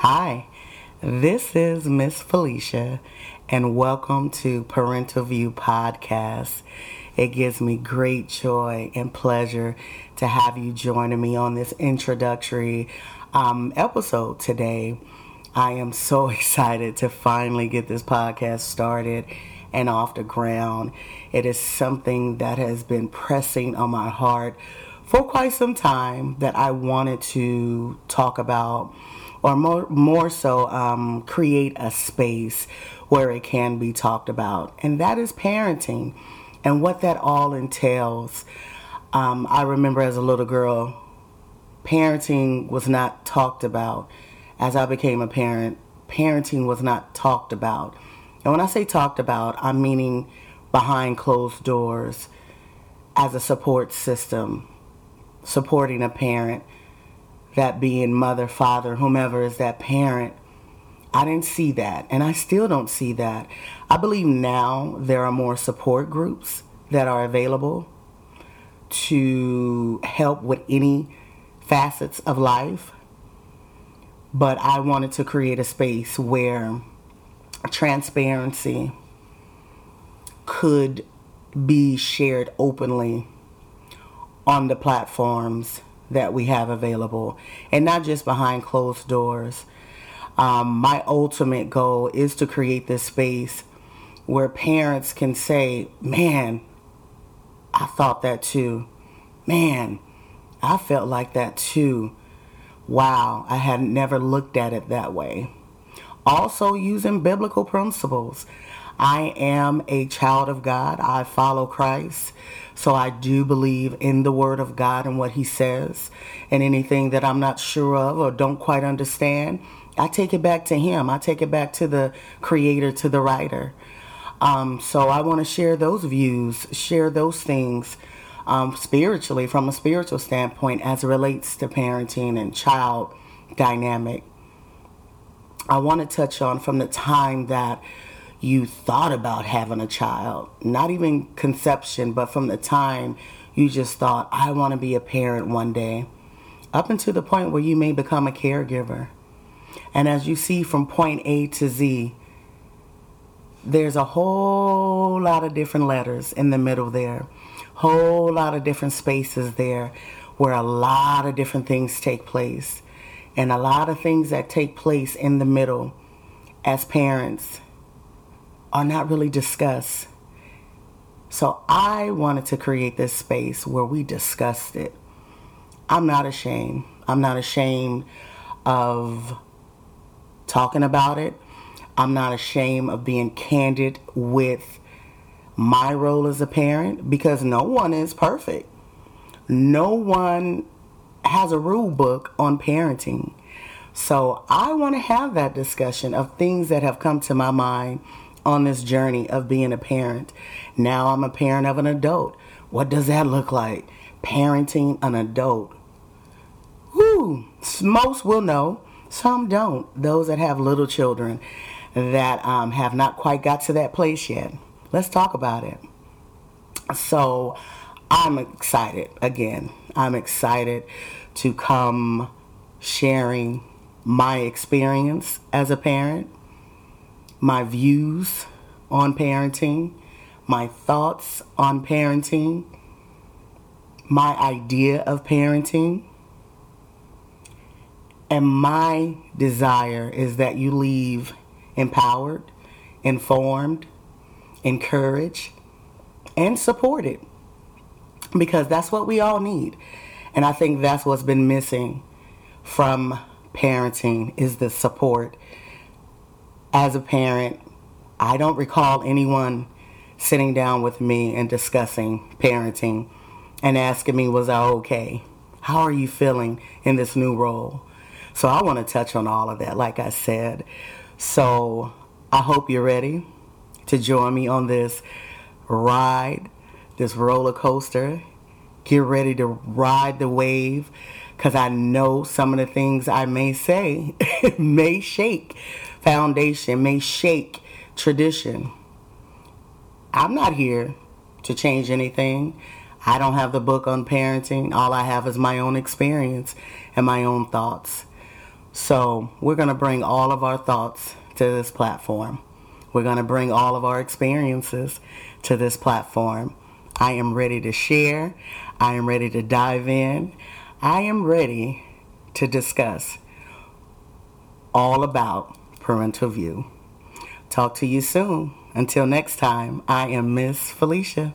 Hi, this is Miss Felicia, and welcome to Parental View Podcast. It gives me great joy and pleasure to have you joining me on this introductory um, episode today. I am so excited to finally get this podcast started and off the ground. It is something that has been pressing on my heart for quite some time that I wanted to talk about, or more, more so, um, create a space where it can be talked about, and that is parenting and what that all entails. Um, I remember as a little girl, parenting was not talked about. As I became a parent, parenting was not talked about. And when I say talked about, I'm meaning behind closed doors as a support system, supporting a parent, that being mother, father, whomever is that parent. I didn't see that, and I still don't see that. I believe now there are more support groups that are available to help with any facets of life. But I wanted to create a space where transparency could be shared openly on the platforms that we have available and not just behind closed doors. Um, my ultimate goal is to create this space where parents can say, man, I thought that too. Man, I felt like that too. Wow, I had never looked at it that way. Also, using biblical principles. I am a child of God. I follow Christ. So I do believe in the Word of God and what He says. And anything that I'm not sure of or don't quite understand, I take it back to Him. I take it back to the Creator, to the writer. Um, so I want to share those views, share those things um, spiritually, from a spiritual standpoint, as it relates to parenting and child dynamic. I want to touch on from the time that you thought about having a child, not even conception, but from the time you just thought, I want to be a parent one day, up until the point where you may become a caregiver. And as you see from point A to Z, there's a whole lot of different letters in the middle there, whole lot of different spaces there where a lot of different things take place. And a lot of things that take place in the middle as parents are not really discussed. So I wanted to create this space where we discussed it. I'm not ashamed. I'm not ashamed of talking about it. I'm not ashamed of being candid with my role as a parent because no one is perfect. No one has a rule book on parenting. So I want to have that discussion of things that have come to my mind on this journey of being a parent. Now I'm a parent of an adult. What does that look like? Parenting an adult. Whoo, most will know, some don't. Those that have little children that um, have not quite got to that place yet. Let's talk about it. So I'm excited again. I'm excited to come sharing my experience as a parent, my views on parenting, my thoughts on parenting, my idea of parenting. And my desire is that you leave empowered, informed, encouraged, and supported. Because that's what we all need. And I think that's what's been missing from parenting is the support. As a parent, I don't recall anyone sitting down with me and discussing parenting and asking me, was I okay? How are you feeling in this new role? So I want to touch on all of that, like I said. So I hope you're ready to join me on this ride, this roller coaster. Get ready to ride the wave because I know some of the things I may say may shake foundation, may shake tradition. I'm not here to change anything. I don't have the book on parenting. All I have is my own experience and my own thoughts. So we're going to bring all of our thoughts to this platform. We're going to bring all of our experiences to this platform. I am ready to share. I am ready to dive in. I am ready to discuss all about parental view. Talk to you soon. Until next time, I am Miss Felicia.